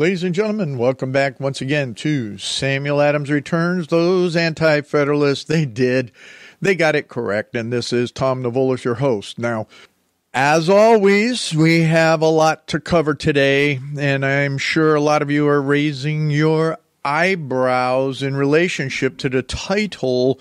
Ladies and gentlemen, welcome back once again to Samuel Adams Returns. Those anti federalists, they did. They got it correct. And this is Tom Navolis, your host. Now, as always, we have a lot to cover today, and I'm sure a lot of you are raising your eyebrows in relationship to the title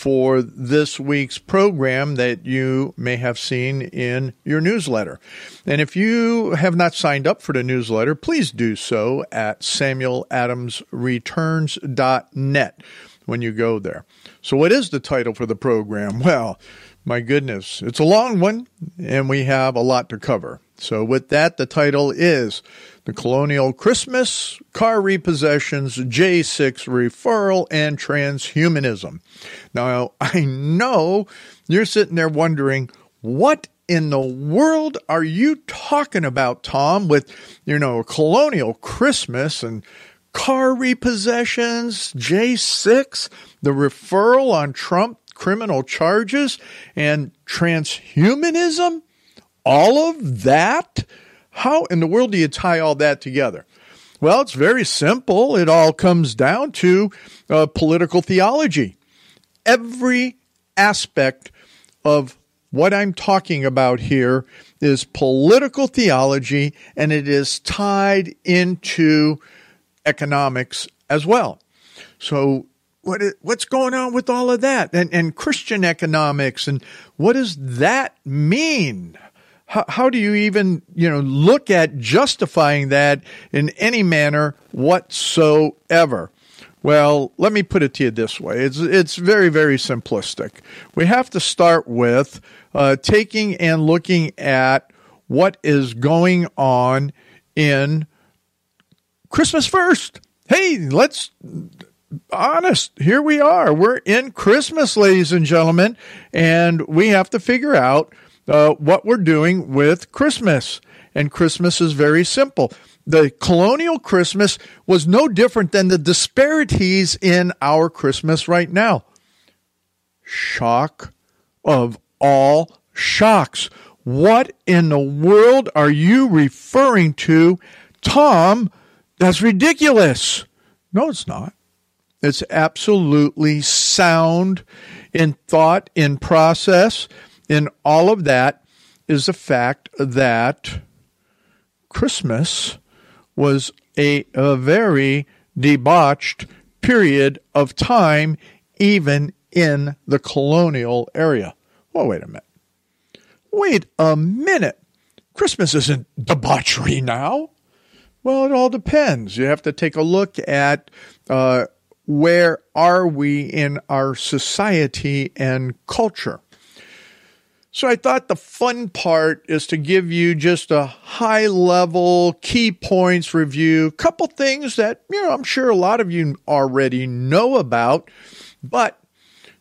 for this week's program that you may have seen in your newsletter. And if you have not signed up for the newsletter, please do so at samueladamsreturns.net when you go there. So, what is the title for the program? Well, my goodness, it's a long one, and we have a lot to cover. So, with that, the title is Colonial Christmas, Car Repossessions, J6 Referral, and Transhumanism. Now, I know you're sitting there wondering, what in the world are you talking about, Tom, with, you know, colonial Christmas and car repossessions, J6, the referral on Trump criminal charges, and transhumanism? all of that? How in the world do you tie all that together? Well, it's very simple. It all comes down to uh, political theology. Every aspect of what I'm talking about here is political theology, and it is tied into economics as well. So, what is, what's going on with all of that, and, and Christian economics, and what does that mean? How, how do you even, you know, look at justifying that in any manner whatsoever? Well, let me put it to you this way. It's, it's very, very simplistic. We have to start with uh, taking and looking at what is going on in Christmas first. Hey, let's honest. Here we are. We're in Christmas, ladies and gentlemen, and we have to figure out uh, what we're doing with Christmas. And Christmas is very simple. The colonial Christmas was no different than the disparities in our Christmas right now. Shock of all shocks. What in the world are you referring to, Tom? That's ridiculous. No, it's not. It's absolutely sound in thought, in process in all of that is the fact that Christmas was a, a very debauched period of time, even in the colonial area. Well, wait a minute. Wait a minute. Christmas isn't debauchery now. Well, it all depends. You have to take a look at uh, where are we in our society and culture. So I thought the fun part is to give you just a high level key points review, couple things that, you know, I'm sure a lot of you already know about, but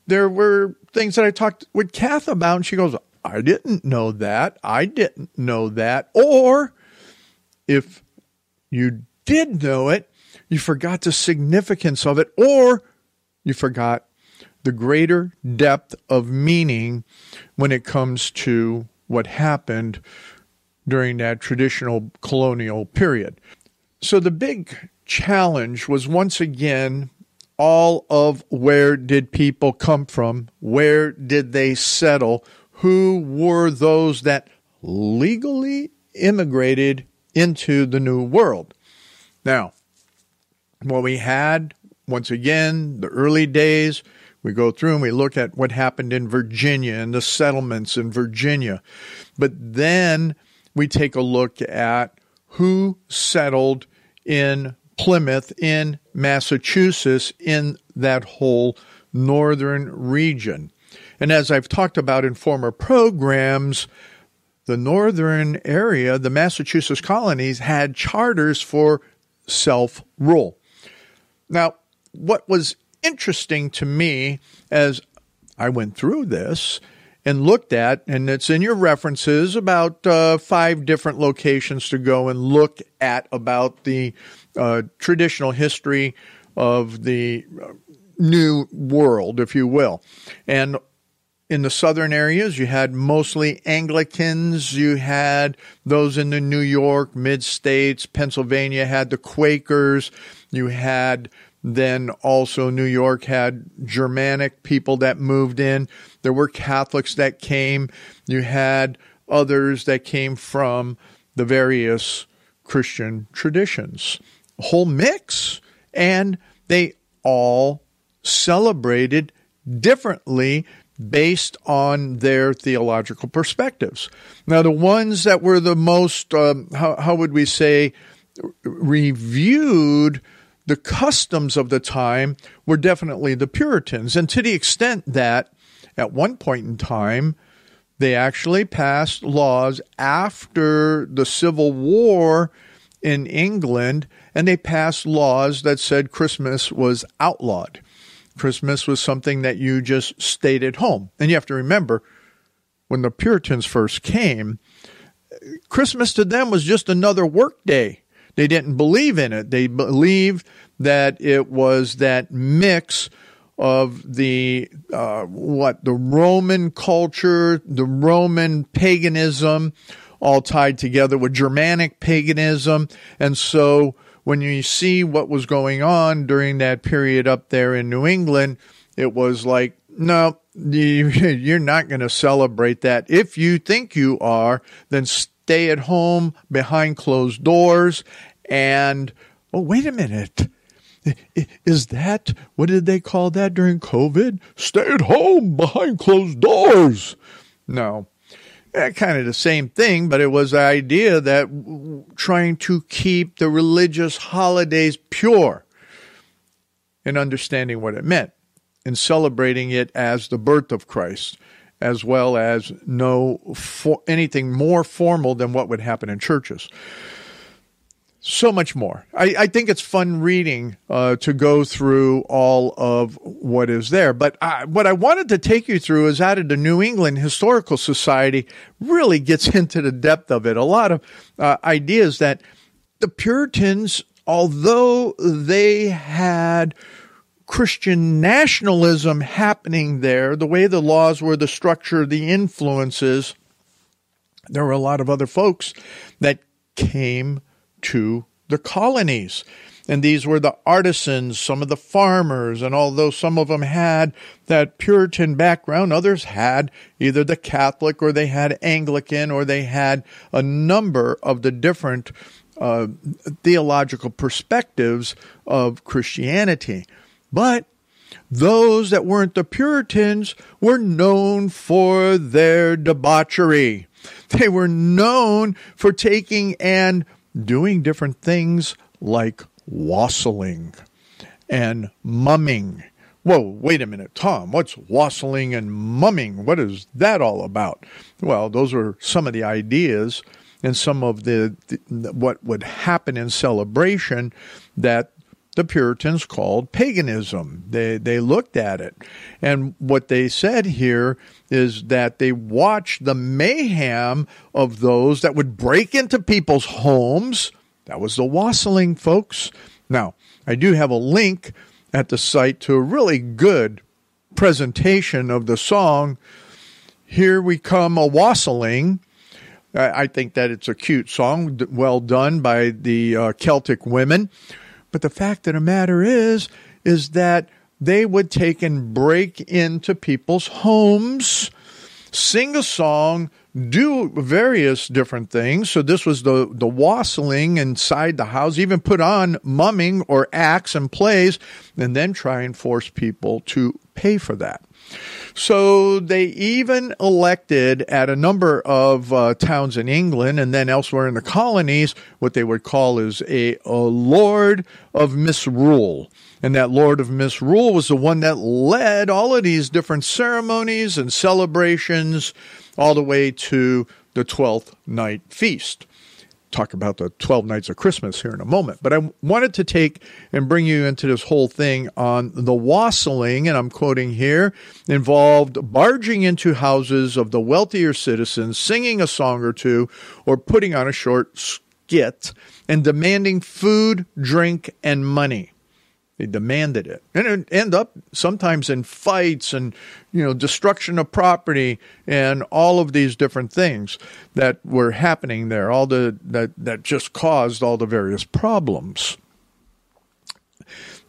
there were things that I talked with Kath about and she goes, I didn't know that. I didn't know that. Or if you did know it, you forgot the significance of it or you forgot the greater depth of meaning when it comes to what happened during that traditional colonial period. So the big challenge was once again all of where did people come from? Where did they settle? Who were those that legally immigrated into the New World? Now, what we had, once again, the early days, we go through and we look at what happened in Virginia and the settlements in Virginia. But then we take a look at who settled in Plymouth, in Massachusetts, in that whole northern region. And as I've talked about in former programs, the northern area, the Massachusetts colonies, had charters for self rule. Now, what was interesting to me as I went through this and looked at, and it's in your references about uh, five different locations to go and look at about the uh, traditional history of the uh, new world, if you will. And in the southern areas, you had mostly Anglicans. You had those in the New York, mid states, Pennsylvania had the Quakers. You had then also New York had Germanic people that moved in. There were Catholics that came. You had others that came from the various Christian traditions. A whole mix. And they all celebrated differently based on their theological perspectives. Now, the ones that were the most, um, how, how would we say, reviewed the customs of the time were definitely the Puritans. And to the extent that at one point in time, they actually passed laws after the Civil War in England, and they passed laws that said Christmas was outlawed. Christmas was something that you just stayed at home. And you have to remember, when the Puritans first came, Christmas to them was just another work day. They didn't believe in it. They believed that it was that mix of the uh, what the Roman culture, the Roman paganism, all tied together with Germanic paganism, and so when you see what was going on during that period up there in New England, it was like, no, you're not going to celebrate that. If you think you are, then stay at home behind closed doors and, oh, wait a minute. Is that, what did they call that during COVID? Stay at home behind closed doors. No. Eh, kind of the same thing, but it was the idea that trying to keep the religious holidays pure and understanding what it meant and celebrating it as the birth of Christ, as well as no for, anything more formal than what would happen in churches so much more. I, I, think it's fun reading uh, to go through all of what is there. But I, what I wanted to take you through is out of the New England Historical Society really gets into the depth of it. A lot of uh, ideas that the Puritans, although they had Christian nationalism happening there, the way the laws were, the structure, the influences, there were a lot of other folks that came to the colonies. And these were the artisans, some of the farmers, and although some of them had that Puritan background, others had either the Catholic or they had Anglican or they had a number of the different uh, theological perspectives of Christianity. But those that weren't the Puritans were known for their debauchery. They were known for taking and doing different things like wassailing and mumming. Whoa, wait a minute, Tom, what's wassailing and mumming? What is that all about? Well, those are some of the ideas and some of the, the what would happen in celebration that the Puritans called paganism. They they looked at it. And what they said here is that they watched the mayhem of those that would break into people's homes. That was the wassailing, folks. Now, I do have a link at the site to a really good presentation of the song Here We Come a Wassailing. I think that it's a cute song, well done by the uh, Celtic women. But the fact of the matter is, is that they would take and break into people's homes, sing a song, do various different things. So this was the the wassailing inside the house, even put on mumming or acts and plays, and then try and force people to pay for that. So they even elected at a number of uh, towns in England and then elsewhere in the colonies what they would call is a, a Lord of Misrule. And that Lord of Misrule was the one that led all of these different ceremonies and celebrations all the way to the 12th night feast talk about the 12 nights of Christmas here in a moment. But I wanted to take and bring you into this whole thing on the wassailing, and I'm quoting here, involved barging into houses of the wealthier citizens, singing a song or two, or putting on a short skit, and demanding food, drink, and money. They demanded it. And it end up sometimes in fights and, you know, destruction of property and all of these different things that were happening there, all the that, that just caused all the various problems.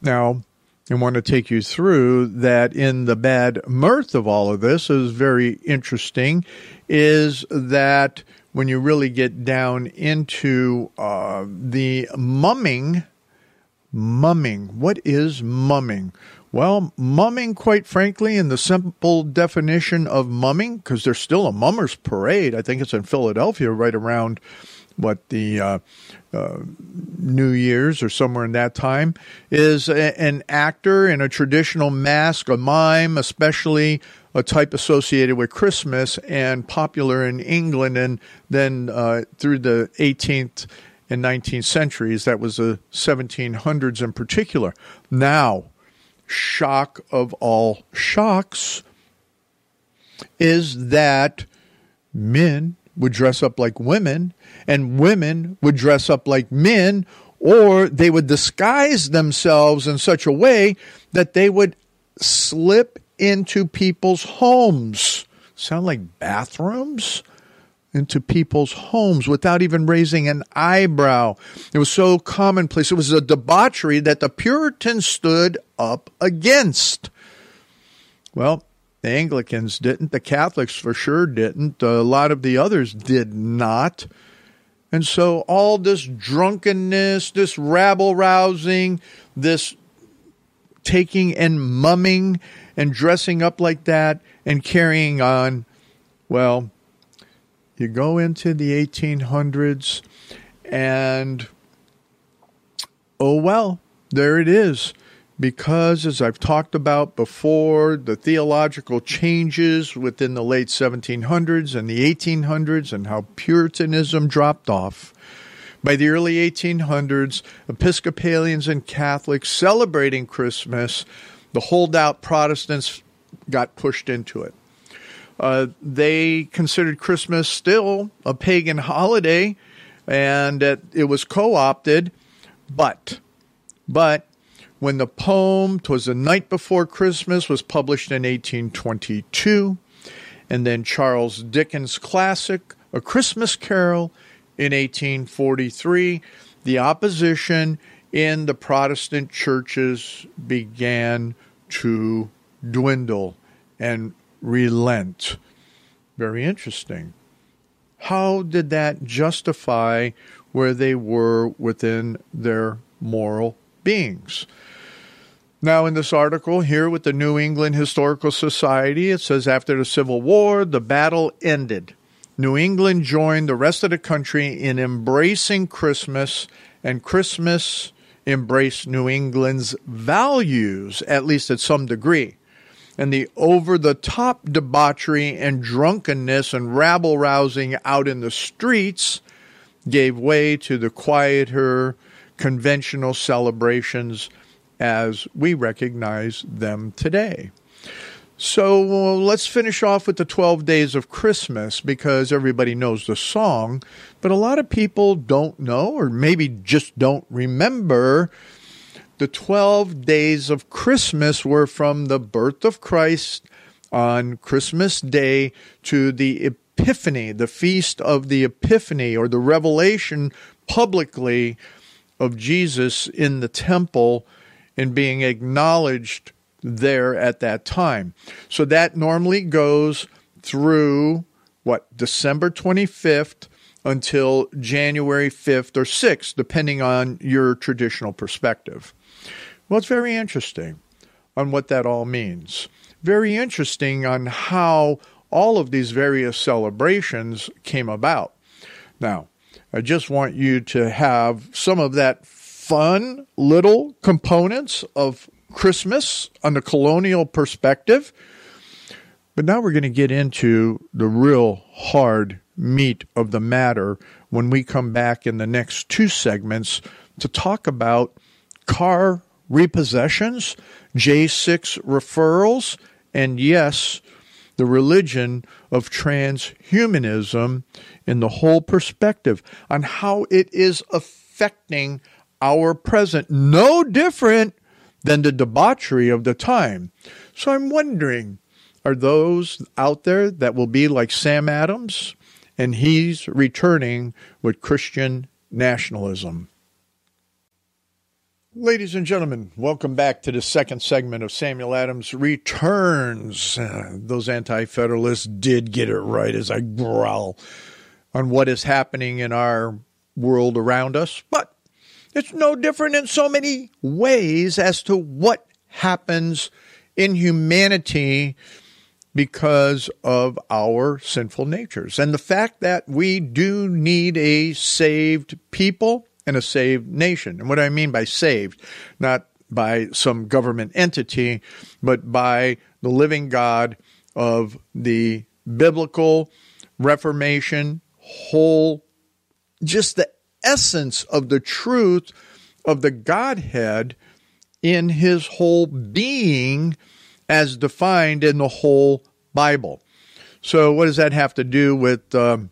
Now, I want to take you through that in the bad mirth of all of this is very interesting is that when you really get down into uh, the mumming mumming. What is mumming? Well, mumming, quite frankly, in the simple definition of mumming, because there's still a mummers parade. I think it's in Philadelphia right around what the uh, uh, New Year's or somewhere in that time, is a, an actor in a traditional mask, a mime, especially a type associated with Christmas and popular in England and then uh, through the 18th and 19th centuries. That was the 1700s in particular. Now, shock of all shocks is that men would dress up like women and women would dress up like men or they would disguise themselves in such a way that they would slip into people's homes. Sound like bathrooms? Into people's homes without even raising an eyebrow. It was so commonplace. It was a debauchery that the Puritans stood up against. Well, the Anglicans didn't. The Catholics for sure didn't. A lot of the others did not. And so all this drunkenness, this rabble rousing, this taking and mumming and dressing up like that and carrying on, well, you go into the 1800s, and oh well, there it is. Because, as I've talked about before, the theological changes within the late 1700s and the 1800s and how Puritanism dropped off. By the early 1800s, Episcopalians and Catholics celebrating Christmas, the holdout Protestants got pushed into it. Uh, they considered Christmas still a pagan holiday, and it, it was co-opted. But, but when the poem "Twas the Night Before Christmas" was published in 1822, and then Charles Dickens' classic "A Christmas Carol" in 1843, the opposition in the Protestant churches began to dwindle and relent. Very interesting. How did that justify where they were within their moral beings? Now, in this article here with the New England Historical Society, it says after the Civil War, the battle ended. New England joined the rest of the country in embracing Christmas, and Christmas embraced New England's values, at least at some degree and the over the top debauchery and drunkenness and rabble rousing out in the streets gave way to the quieter, conventional celebrations as we recognize them today. So let's finish off with the 12 days of Christmas because everybody knows the song, but a lot of people don't know or maybe just don't remember the 12 days of Christmas were from the birth of Christ on Christmas Day to the Epiphany, the feast of the Epiphany, or the revelation publicly of Jesus in the temple and being acknowledged there at that time. So that normally goes through what, December 25th until January 5th or 6th, depending on your traditional perspective. Well, it's very interesting on what that all means. Very interesting on how all of these various celebrations came about. Now, I just want you to have some of that fun little components of Christmas on the colonial perspective. But now we're going to get into the real hard meat of the matter when we come back in the next two segments to talk about car repossessions, J6 referrals, and yes, the religion of transhumanism in the whole perspective on how it is affecting our present. No different than the debauchery of the time. So I'm wondering are those out there that will be like Sam Adams? And he's returning with Christian nationalism. Ladies and gentlemen, welcome back to the second segment of Samuel Adams Returns. Uh, those anti federalists did get it right as I growl on what is happening in our world around us, but it's no different in so many ways as to what happens in humanity because of our sinful natures. And the fact that we do need a saved people and a saved nation. And what I mean by saved, not by some government entity, but by the living God of the biblical Reformation, whole, just the essence of the truth of the Godhead in his whole being as defined in the whole Bible. So, what does that have to do with um,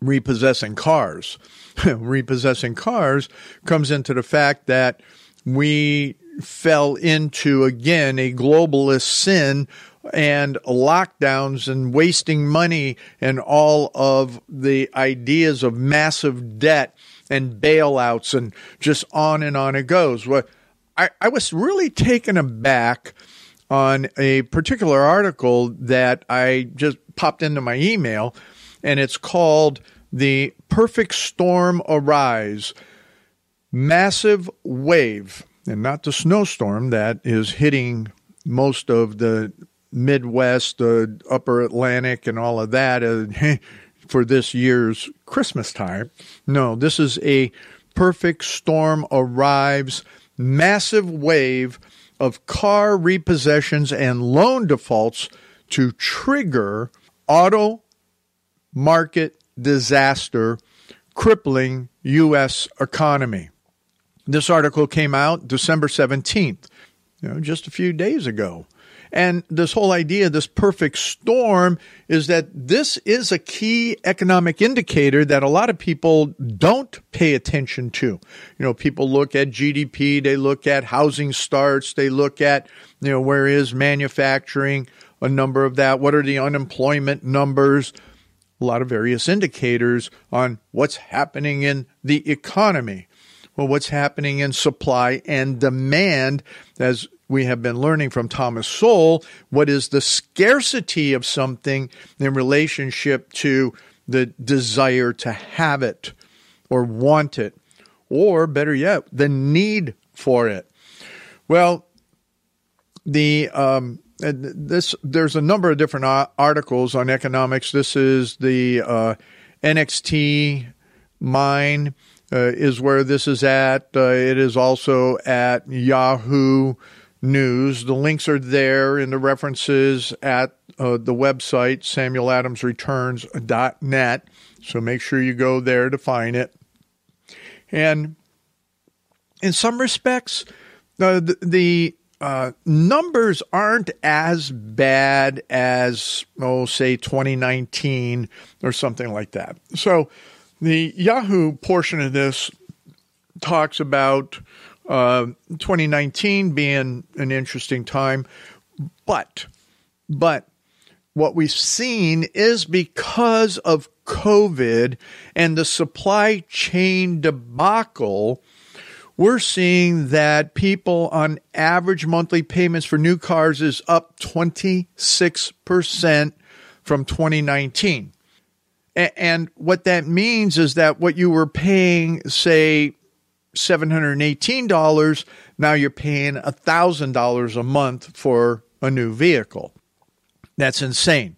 repossessing cars? repossessing cars comes into the fact that we fell into, again, a globalist sin and lockdowns and wasting money and all of the ideas of massive debt and bailouts and just on and on it goes. What I, I was really taken aback on a particular article that I just popped into my email, and it's called The Perfect Storm Arise Massive Wave, and not the snowstorm that is hitting most of the Midwest, the upper Atlantic, and all of that uh, for this year's Christmas time. No, this is a perfect storm arrives massive wave of car repossessions and loan defaults to trigger auto market disaster crippling U.S. economy. This article came out December 17th, you know, just a few days ago. And this whole idea, this perfect storm, is that this is a key economic indicator that a lot of people don't pay attention to. You know, people look at GDP, they look at housing starts, they look at, you know, where is manufacturing, a number of that, what are the unemployment numbers, a lot of various indicators on what's happening in the economy. Well, what's happening in supply and demand as we have been learning from Thomas Sowell what is the scarcity of something in relationship to the desire to have it or want it, or better yet, the need for it. Well, the um, this there's a number of different articles on economics. This is the uh, NXT mine uh, is where this is at. Uh, it is also at Yahoo news. The links are there in the references at uh, the website, samueladamsreturns.net. So make sure you go there to find it. And in some respects, uh, the, the uh, numbers aren't as bad as, oh, say 2019 or something like that. So the Yahoo portion of this talks about uh, 2019 being an interesting time, but but what we've seen is because of COVID and the supply chain debacle, we're seeing that people on average monthly payments for new cars is up 26% from 2019. And what that means is that what you were paying, say, $718, now you're paying $1,000 a month for a new vehicle. That's insane.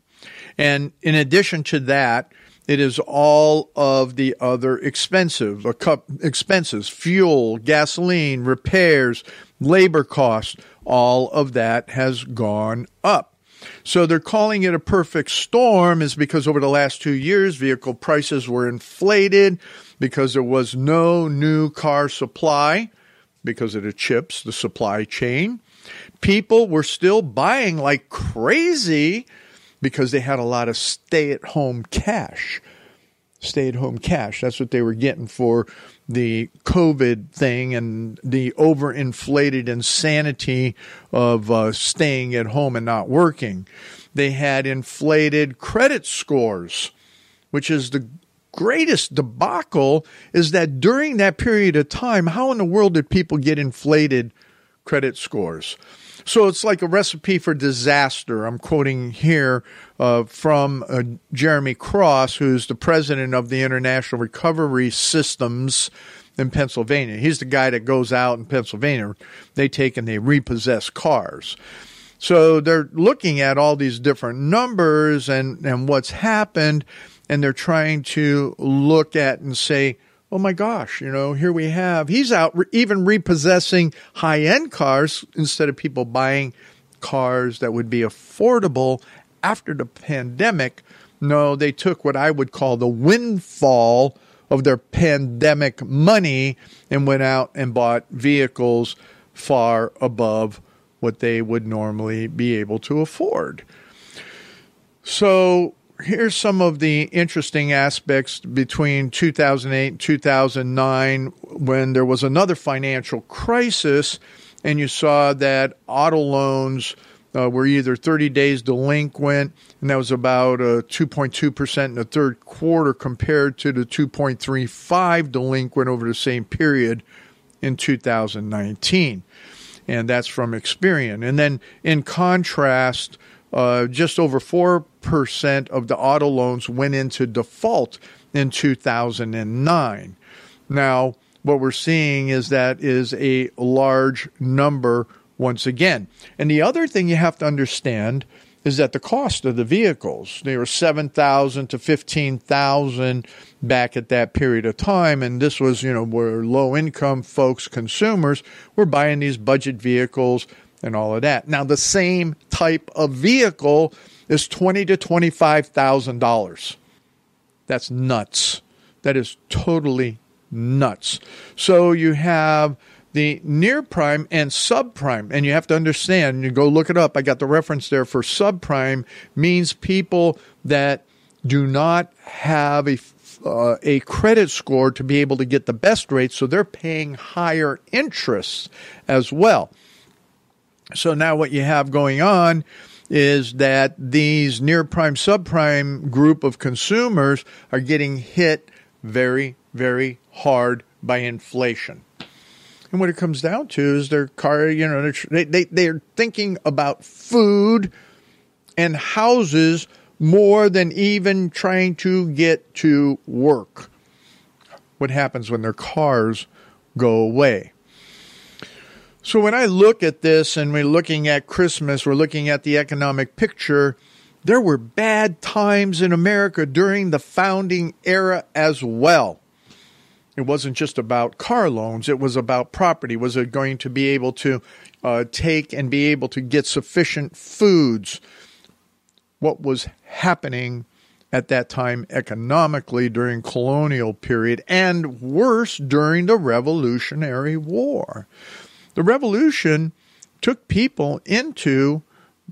And in addition to that, it is all of the other expensive expenses, fuel, gasoline, repairs, labor costs, all of that has gone up. So they're calling it a perfect storm is because over the last 2 years vehicle prices were inflated because there was no new car supply because of the chips, the supply chain. People were still buying like crazy because they had a lot of stay at home cash. Stay at home cash. That's what they were getting for the COVID thing and the overinflated insanity of uh, staying at home and not working. They had inflated credit scores, which is the greatest debacle is that during that period of time, how in the world did people get inflated credit scores? So it's like a recipe for disaster. I'm quoting here uh, from uh, Jeremy Cross, who's the president of the International Recovery Systems in Pennsylvania. He's the guy that goes out in Pennsylvania. They take and they repossess cars. So they're looking at all these different numbers and, and what's happened, and they're trying to look at and say, oh my gosh, you know, here we have, he's out re- even repossessing high end cars instead of people buying cars that would be affordable after the pandemic. No, they took what I would call the windfall of their pandemic money and went out and bought vehicles far above what they would normally be able to afford. So here's some of the interesting aspects between 2008 and 2009 when there was another financial crisis and you saw that auto loans uh, were either 30 days delinquent and that was about a 2.2% in the third quarter compared to the 2.35 delinquent over the same period in 2019 and that's from Experian. And then in contrast uh, just over 4% of the auto loans went into default in 2009. Now, what we're seeing is that is a large number once again. And the other thing you have to understand is that the cost of the vehicles they were 7,000 to 15,000 back at that period of time and this was you know where low income folks consumers were buying these budget vehicles and all of that. Now, the same type of vehicle is twenty to twenty-five thousand dollars. That's nuts. That is totally nuts. So you have the near prime and subprime, and you have to understand. You go look it up. I got the reference there for subprime means people that do not have a uh, a credit score to be able to get the best rate, so they're paying higher interest as well. So now what you have going on is that these near prime subprime group of consumers are getting hit very very hard by inflation. And what it comes down to is their car, you know, they, they, they're thinking about food and houses more than even trying to get to work. What happens when their cars go away? So when I look at this and we're looking at Christmas, we're looking at the economic picture, there were bad times in America during the founding era as well. It wasn't just about car loans, it was about property. Was it going to be able to uh, take and be able to get sufficient foods? What was happening at that time economically during colonial period and worse during the revolutionary war the revolution took people into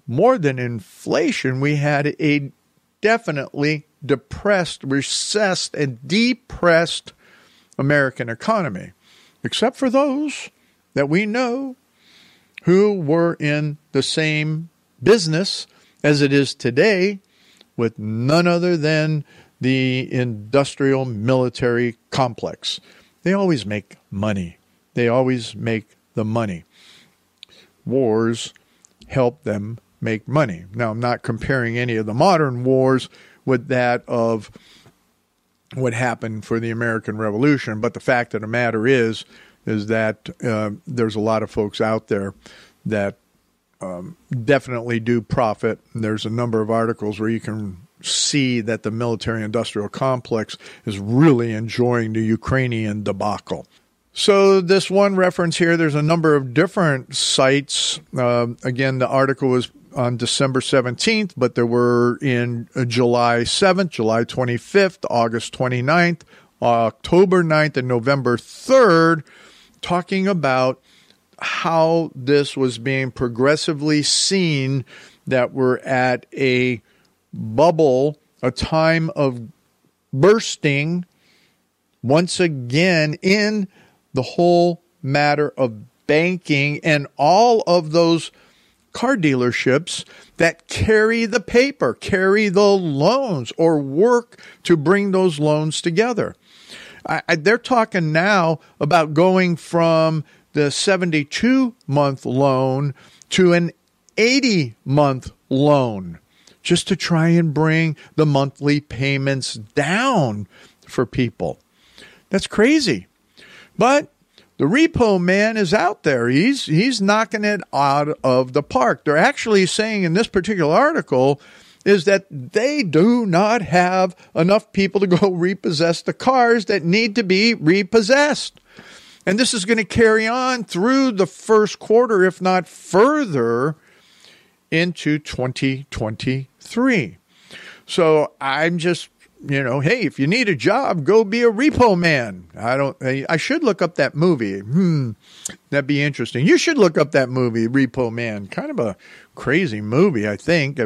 more than inflation. We had a definitely depressed, recessed, and depressed American economy, except for those that we know who were in the same business as it is today with none other than the industrial military complex. They always make money. They always make the money. Wars help them make money. Now, I'm not comparing any of the modern wars with that of what happened for the American Revolution, but the fact of the matter is, is that uh, there's a lot of folks out there that um, definitely do profit. There's a number of articles where you can see that the military industrial complex is really enjoying the Ukrainian debacle. So, this one reference here, there's a number of different sites. Uh, again, the article was on December 17th, but there were in uh, July 7th, July 25th, August 29th, October 9th, and November 3rd, talking about how this was being progressively seen that we're at a bubble, a time of bursting once again in the whole matter of banking and all of those car dealerships that carry the paper, carry the loans, or work to bring those loans together. I, I, they're talking now about going from the 72 month loan to an 80 month loan just to try and bring the monthly payments down for people. That's crazy. But the repo man is out there. He's he's knocking it out of the park. They're actually saying in this particular article is that they do not have enough people to go repossess the cars that need to be repossessed. And this is going to carry on through the first quarter, if not further, into 2023. So I'm just you know, hey, if you need a job, go be a repo man. I don't. I should look up that movie. Hmm, that'd be interesting. You should look up that movie, Repo Man. Kind of a crazy movie, I think.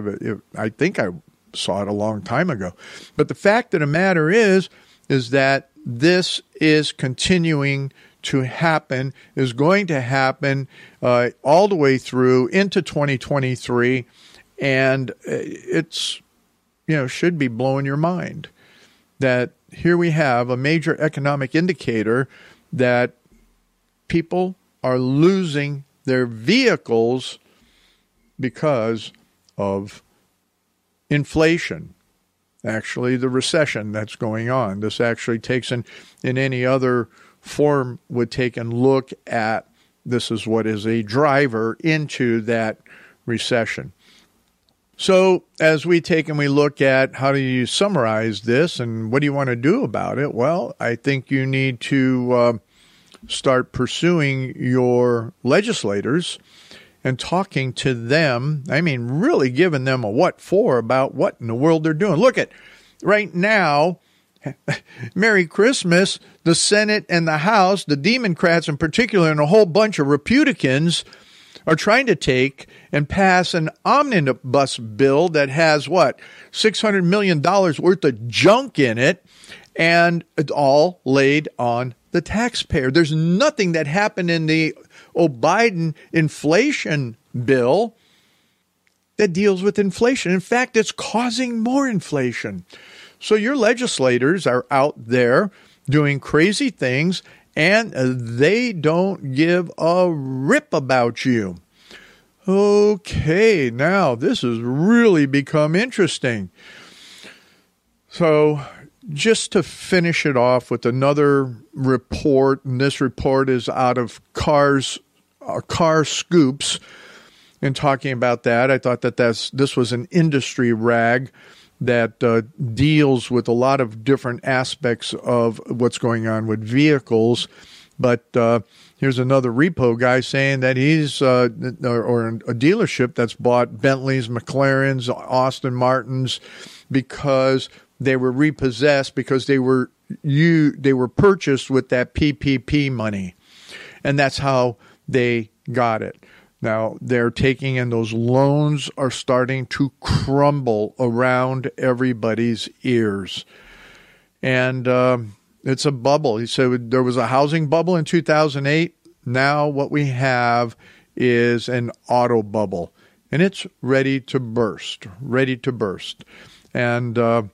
I think I saw it a long time ago. But the fact of the matter is, is that this is continuing to happen, is going to happen uh, all the way through into 2023, and uh, it's you know, should be blowing your mind that here we have a major economic indicator that people are losing their vehicles because of inflation. Actually, the recession that's going on. This actually takes in, in any other form would take and look at this is what is a driver into that recession. So, as we take and we look at how do you summarize this and what do you want to do about it? Well, I think you need to uh, start pursuing your legislators and talking to them. I mean, really giving them a what for about what in the world they're doing. Look at right now. Merry Christmas. The Senate and the House, the Democrats in particular, and a whole bunch of Republicans are trying to take and pass an omnibus bill that has what $600 million worth of junk in it and it's all laid on the taxpayer. There's nothing that happened in the Biden inflation bill that deals with inflation. In fact, it's causing more inflation. So your legislators are out there doing crazy things and they don't give a rip about you. Okay, now this has really become interesting. So, just to finish it off with another report, and this report is out of Cars, uh, Car Scoops. In talking about that, I thought that that's this was an industry rag that uh, deals with a lot of different aspects of what's going on with vehicles. But uh, here's another repo guy saying that he's, uh, or, a dealership that's bought Bentleys, McLarens, Aston Martins because they were repossessed because they were you they were purchased with that PPP money, and that's how they got it. Now they're taking and those loans are starting to crumble around everybody's ears. And um, it's a bubble. He said there was a housing bubble in 2008. Now what we have is an auto bubble, and it's ready to burst, ready to burst. And uh,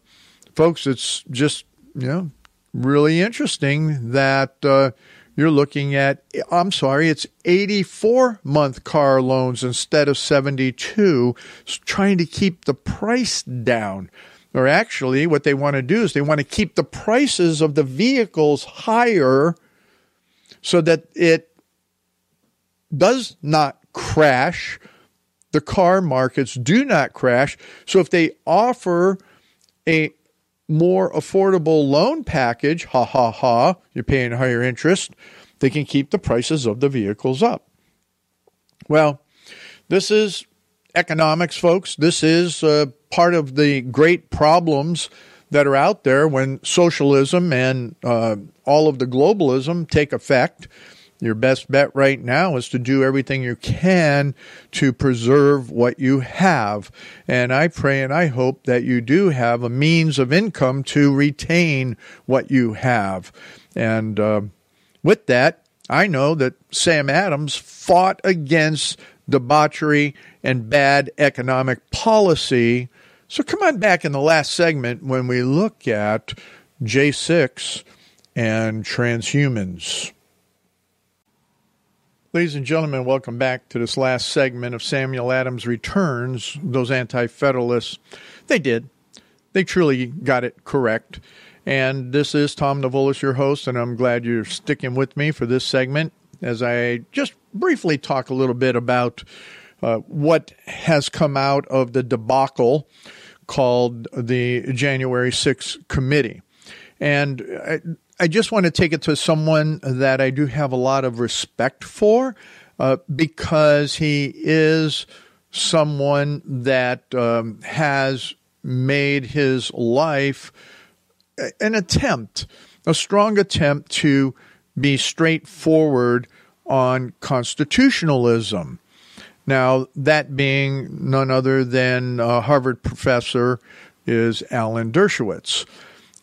folks, it's just you know really interesting that uh, you're looking at, I'm sorry, it's 84 month car loans instead of 72, trying to keep the price down. Or actually, what they want to do is they want to keep the prices of the vehicles higher so that it does not crash. The car markets do not crash. So if they offer a more affordable loan package, ha ha ha, you're paying higher interest, they can keep the prices of the vehicles up. Well, this is economics, folks. This is uh, part of the great problems that are out there when socialism and uh, all of the globalism take effect. Your best bet right now is to do everything you can to preserve what you have. And I pray and I hope that you do have a means of income to retain what you have. And uh, with that, I know that Sam Adams fought against debauchery and bad economic policy. So come on back in the last segment when we look at J6 and transhumans. Ladies and gentlemen, welcome back to this last segment of Samuel Adams Returns. Those Anti Federalists, they did. They truly got it correct. And this is Tom Navolis, your host, and I'm glad you're sticking with me for this segment as I just briefly talk a little bit about uh, what has come out of the debacle called the January 6th committee. And I, just want to take it to someone that I do have a lot of respect for uh, because he is someone that um, has made his life an attempt, a strong attempt to be straightforward on constitutionalism. Now, that being none other than a Harvard professor is Alan Dershowitz.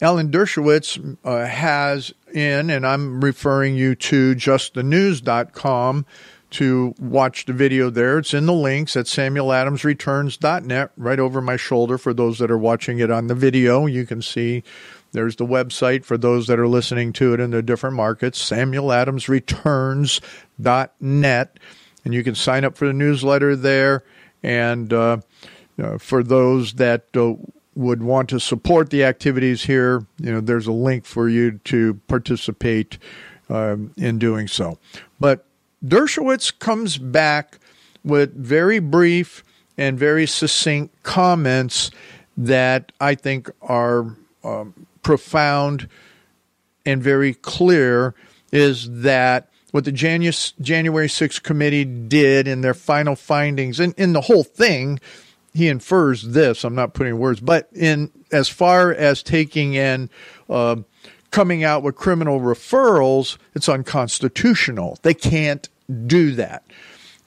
Alan Dershowitz uh, has in, and I'm referring you to justthenews.com to watch the video there. It's in the links at samueladamsreturns.net, right over my shoulder for those that are watching it on the video. You can see there's the website for those that are listening to it in the different markets, samueladamsreturns.net. And you can sign up for the newsletter there. And uh, uh, for those that uh, would want to support the activities here, you know, there's a link for you to participate um, in doing so. But Dershowitz comes back with very brief and very succinct comments that I think are um, profound and very clear. Is that what the January 6th committee did in their final findings and in the whole thing he infers this. I'm not putting words, but in as far as taking in uh, coming out with criminal referrals, it's unconstitutional. They can't do that.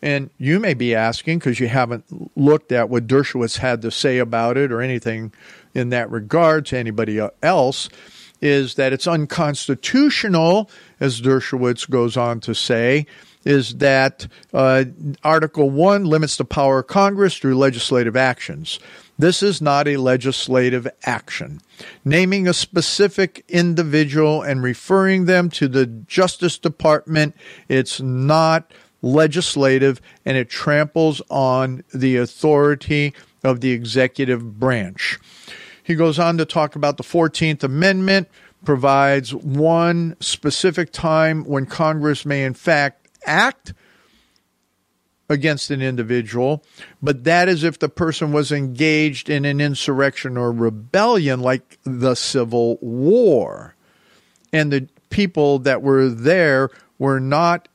And you may be asking because you haven't looked at what Dershowitz had to say about it or anything in that regard to anybody else, is that it's unconstitutional, as Dershowitz goes on to say, is that uh, Article 1 limits the power of Congress through legislative actions. This is not a legislative action. Naming a specific individual and referring them to the Justice Department, it's not legislative and it tramples on the authority of the executive branch. He goes on to talk about the 14th Amendment provides one specific time when Congress may in fact act against an individual, but that is if the person was engaged in an insurrection or rebellion like the Civil War. And the people that were there were not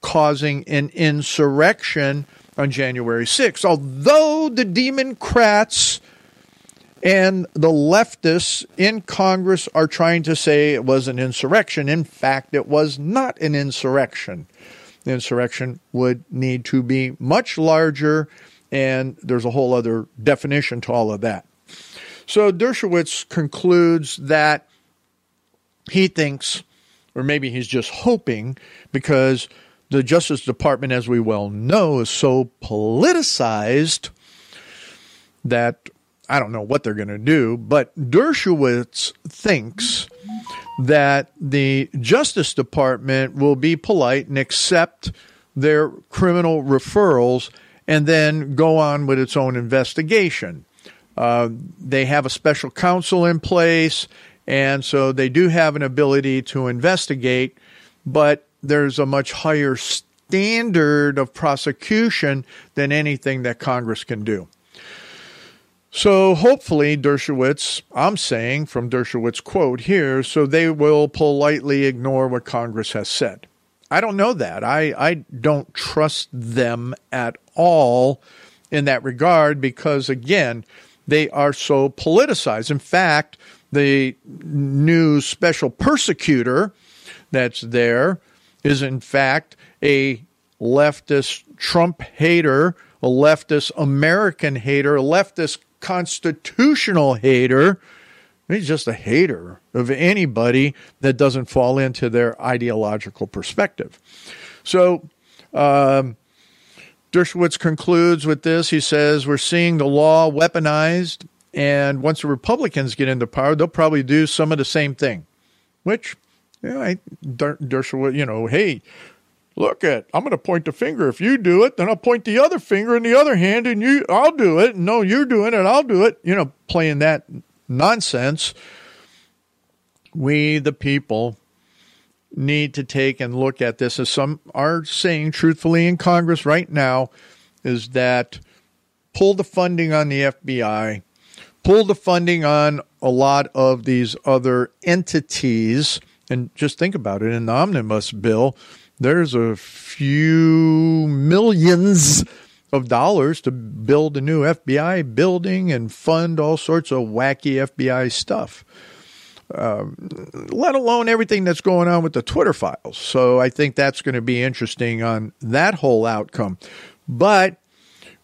causing an insurrection on January 6th. Although the Democrats and the leftists in Congress are trying to say it was an insurrection. In fact, it was not an insurrection. Insurrection would need to be much larger, and there's a whole other definition to all of that. So Dershowitz concludes that he thinks, or maybe he's just hoping, because the Justice Department, as we well know, is so politicized that I don't know what they're going to do, but Dershowitz thinks that the Justice Department will be polite and accept their criminal referrals and then go on with its own investigation. Uh, they have a special counsel in place, and so they do have an ability to investigate, but there's a much higher standard of prosecution than anything that Congress can do. So hopefully, Dershowitz, I'm saying from Dershowitz' quote here, so they will politely ignore what Congress has said. I don't know that. I, I don't trust them at all in that regard because, again, they are so politicized. In fact, the new special persecutor that's there is, in fact, a leftist Trump hater, a leftist American hater, a leftist constitutional hater. He's just a hater of anybody that doesn't fall into their ideological perspective. So, um, Dershowitz concludes with this. He says, We're seeing the law weaponized, and once the Republicans get into power, they'll probably do some of the same thing, which, you know, I, Dershowitz, you know, hey, look at, I'm going to point the finger. If you do it, then I'll point the other finger in the other hand, and you, I'll do it. No, you're doing it, I'll do it. You know, playing that nonsense. We, the people, need to take and look at this, as some are saying truthfully in Congress right now, is that pull the funding on the FBI, pull the funding on a lot of these other entities. And just think about it in the omnibus bill, there's a few millions of dollars to build a new FBI building and fund all sorts of wacky FBI stuff. Um, let alone everything that's going on with the Twitter files. So I think that's going to be interesting on that whole outcome. But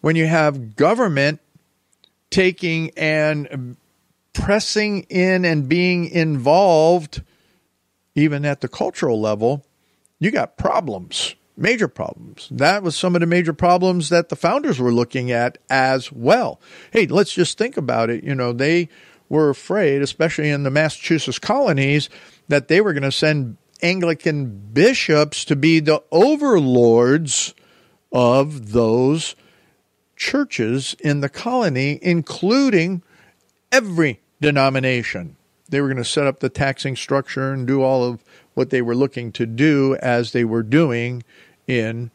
when you have government taking and pressing in and being involved, even at the cultural level, you got problems, major problems. That was some of the major problems that the founders were looking at as well. Hey, let's just think about it. You know, they were afraid, especially in the Massachusetts colonies, that they were going to send Anglican bishops to be the overlords of those churches in the colony, including every denomination. They were going to set up the taxing structure and do all of what they were looking to do as they were doing in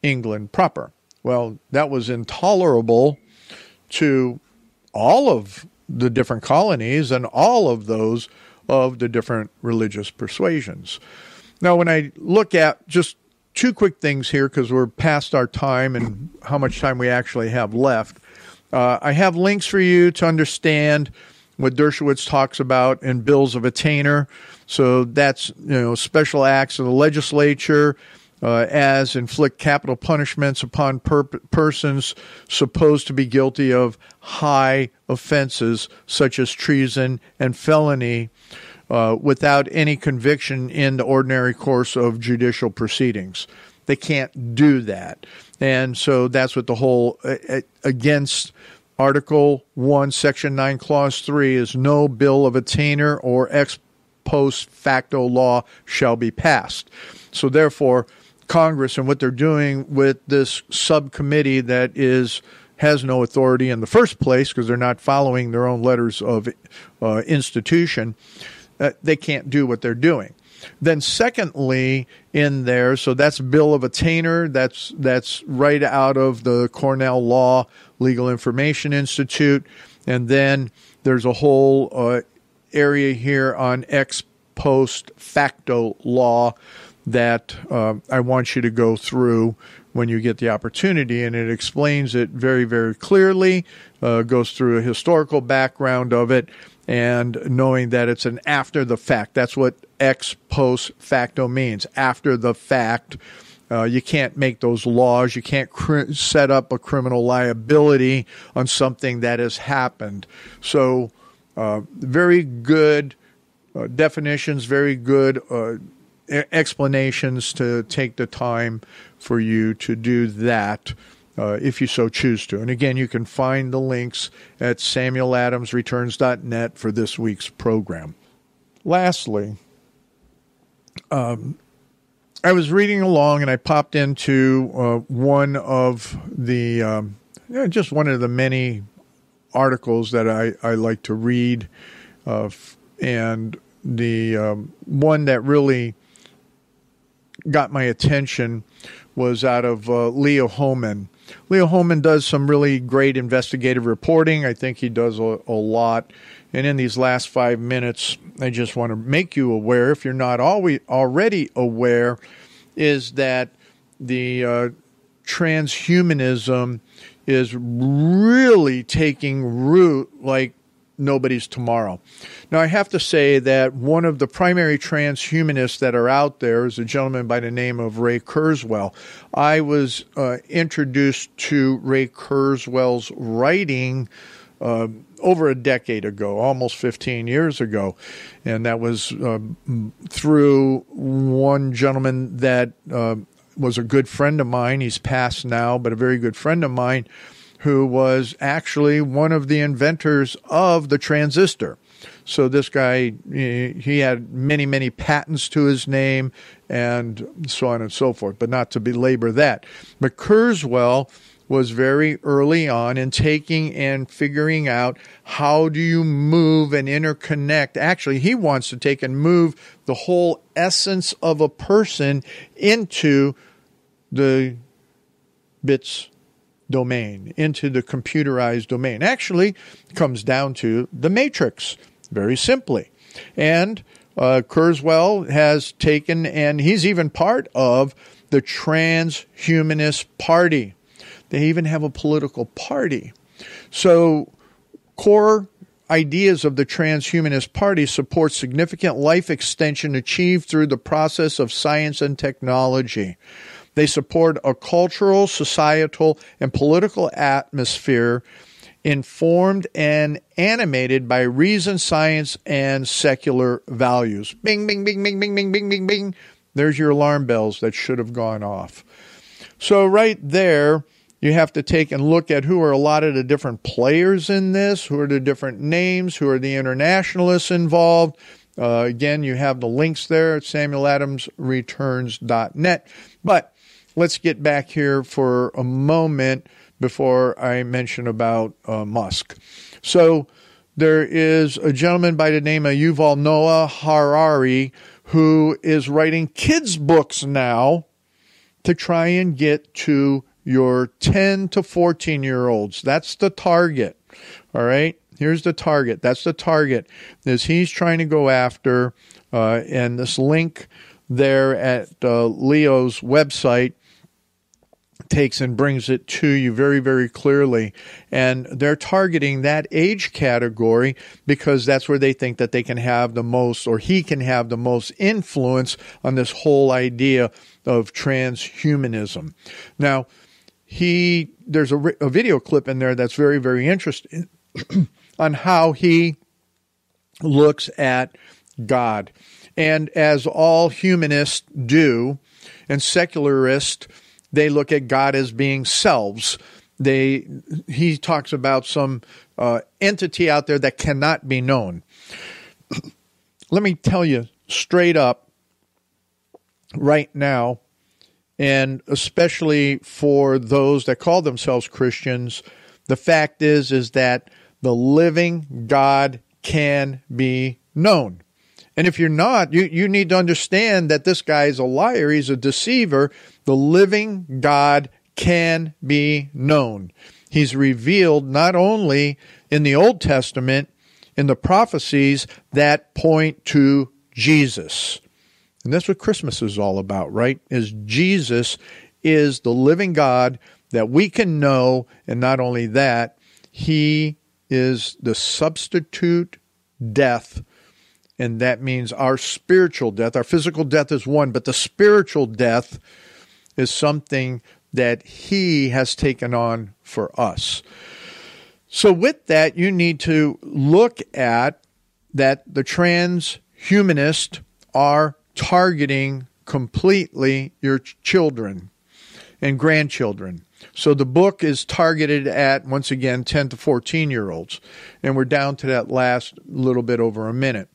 England proper. Well, that was intolerable to all of the different colonies and all of those of the different religious persuasions. Now, when I look at just two quick things here, because we're past our time and how much time we actually have left, uh, I have links for you to understand what Dershowitz talks about in bills of attainder. So that's you know special acts of the legislature uh, as inflict capital punishments upon per- persons supposed to be guilty of high offenses such as treason and felony uh, without any conviction in the ordinary course of judicial proceedings. They can't do that. And so that's what the whole uh, uh against Article 1, Section 9, Clause 3 is no bill of attainder or ex post facto law shall be passed. So therefore, Congress and what they're doing with this subcommittee that is has no authority in the first place because they're not following their own letters of uh, institution. Uh, they can't do what they're doing. Then, secondly, in there, so that's bill of attainder. That's that's right out of the Cornell Law Legal Information Institute, and then there's a whole uh, area here on ex post facto law that uh, I want you to go through when you get the opportunity, and it explains it very, very clearly, uh, goes through a historical background of it, and knowing that it's an after the fact. That's what ex post facto means. After the fact, uh, you can't make those laws. You can't cr- set up a criminal liability on something that has happened. So, uh, very good uh, definitions, very good uh, explanations to take the time for you to do that uh, if you so choose to. And again, you can find the links at samueladamsreturns.net for this week's program. Lastly, um, I was reading along and I popped into uh, one of the, um, just one of the many articles that I, I like to read. Uh, and the um, one that really got my attention was out of uh, Leo Hohmann. Leo Hohmann does some really great investigative reporting. I think he does a, a, lot. And in these last five minutes, I just want to make you aware, if you're not always, already aware, is that the uh, transhumanism is really taking root like nobody's tomorrow. Now, I have to say that one of the primary transhumanists that are out there is a gentleman by the name of Ray Kurzweil. I was uh, introduced to Ray Kurzweil's writing. Uh, over a decade ago, almost 15 years ago. And that was uh, through one gentleman that uh, was a good friend of mine. He's passed now, but a very good friend of mine who was actually one of the inventors of the transistor. So this guy, he had many, many patents to his name and so on and so forth, but not to belabor that. But Kurzweil was very early on in taking and figuring out how do you move and interconnect. Actually, he wants to take and move the whole essence of a person into the bits domain, into the computerized domain. Actually, comes down to the matrix, very simply. And uh, Kurzweil has taken, and he's even part of the Transhumanist Party. They even have a political party. So, core ideas of the Transhumanist Party support significant life extension achieved through the process of science and technology. They support a cultural, societal, and political atmosphere informed and animated by reason, science, and secular values. Bing, bing, bing, bing, bing, bing, bing, bing, bing. There's your alarm bells that should have gone off. So, right there, you have to take and look at who are a lot of the different players in this, who are the different names, who are the internationalists involved. Uh, again, you have the links there at samueladamsreturns.net. But let's get back here for a moment before I mention about uh, Musk. So there is a gentleman by the name of Yuval Noah Harari who is writing kids' books now to try and get to your 10 to 14 year olds. That's the target. All right. Here's the target. That's the target. Is he's trying to go after, uh, and this link there at uh, Leo's website takes and brings it to you very, very clearly. And they're targeting that age category because that's where they think that they can have the most, or he can have the most influence on this whole idea of transhumanism. Now, he there's a, a video clip in there that's very, very interesting on how he looks at God. And as all humanists do, and secularists they look at God as being selves. They he talks about some uh, entity out there that cannot be known. Let me tell you straight up right now, and especially for those that call themselves Christians, the fact is is that the living God can be known. And if you're not, you, you need to understand that this guy is a liar, he's a deceiver. The living God can be known. He's revealed not only in the Old Testament, in the prophecies that point to Jesus. And that's what Christmas is all about, right? Is Jesus is the living God that we can know, and not only that, he is the substitute death and that means our spiritual death. Our physical death is one, but the spiritual death is something that He has taken on for us. So, with that, you need to look at that the transhumanists are targeting completely your children and grandchildren. So the book is targeted at, once again, 10 to 14 year olds. And we're down to that last little bit over a minute.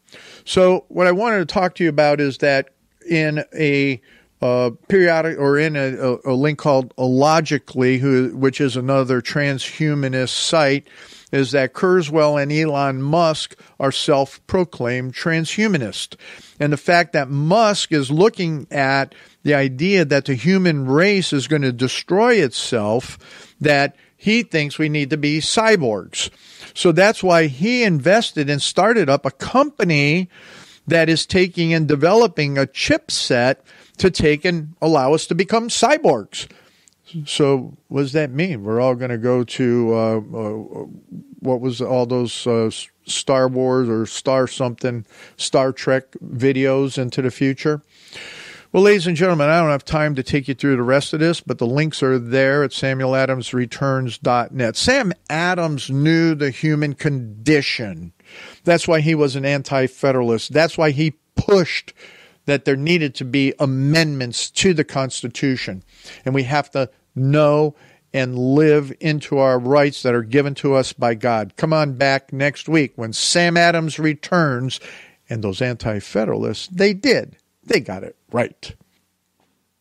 So, what I wanted to talk to you about is that in a uh, periodic or in a, a, link called Logically, who, which is another transhumanist site, is that Kurzweil and Elon Musk are self proclaimed transhumanists. And the fact that Musk is looking at the idea that the human race is going to destroy itself, that he thinks we need to be cyborgs. So that's why he invested and started up a company that is taking and developing a chipset to take and allow us to become cyborgs. So, what does that mean? We're all going to go to uh, uh, what was all those uh, Star Wars or Star something, Star Trek videos into the future? Well, ladies and gentlemen, I don't have time to take you through the rest of this, but the links are there at samueladamsreturns.net. Sam Adams knew the human condition. That's why he was an anti federalist. That's why he pushed that there needed to be amendments to the Constitution. And we have to know and live into our rights that are given to us by God. Come on back next week when Sam Adams returns. And those anti federalists, they did. They got it right.